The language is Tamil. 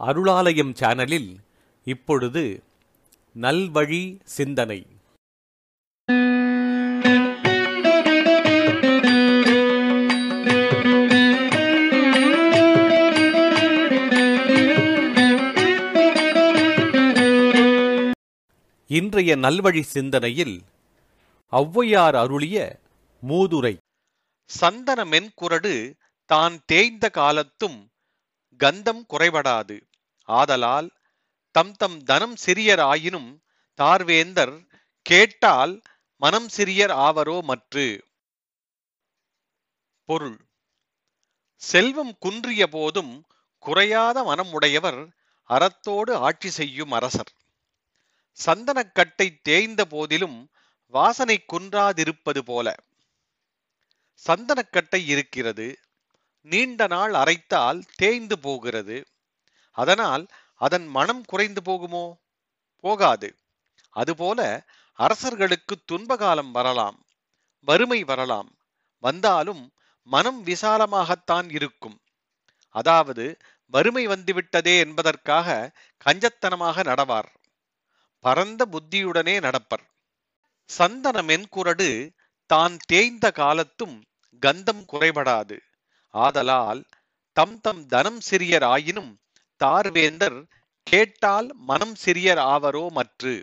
அருளாலயம் சேனலில் இப்பொழுது நல்வழி சிந்தனை. இன்றைய நல்வழி சிந்தனையில் ஔவையார் அருளிய மூதுரை. சந்தன மென்குரடு தான் தேய்ந்த காலத்தும் கந்தம் குறைபடாது. ஆதலால் தம் தம் தனம் சிறியர் ஆயினும் தார்வேந்தர் கேட்டால் மனம் சிறியர் ஆவரோ மற்று. பொருள். செல்வம் குன்றிய போதும் குறையாத மனம் உடையவர் அறத்தோடு ஆட்சி செய்யும் அரசர். சந்தனக்கட்டை தேய்ந்த போதிலும் வாசனை குன்றாதிருப்பது போல. சந்தனக்கட்டை இருக்கிறது. நீண்ட நாள் அரைத்தால் தேய்ந்து போகிறது. அதனால் அதன் மனம் குறைந்து போகுமோ? போகாது. அதுபோல அரசர்களுக்கு துன்பகாலம் வரலாம் வறுமை வரலாம். வந்தாலும் மனம் விசாலமாகத்தான் இருக்கும். அதாவது வறுமை வந்துவிட்டதே என்பதற்காக கஞ்சத்தனமாக நடவார். பரந்த புத்தியுடனே நடப்பர். சந்தன மென்குரடு தான் தேய்ந்த காலத்தும் கந்தம் குறைபடாது. ஆதலால் தம் தம் தனம் சிறியர் ஆயினும் தார்வேந்தர் கேட்டால் மனம் சிறியர் ஆவரோ மற்று?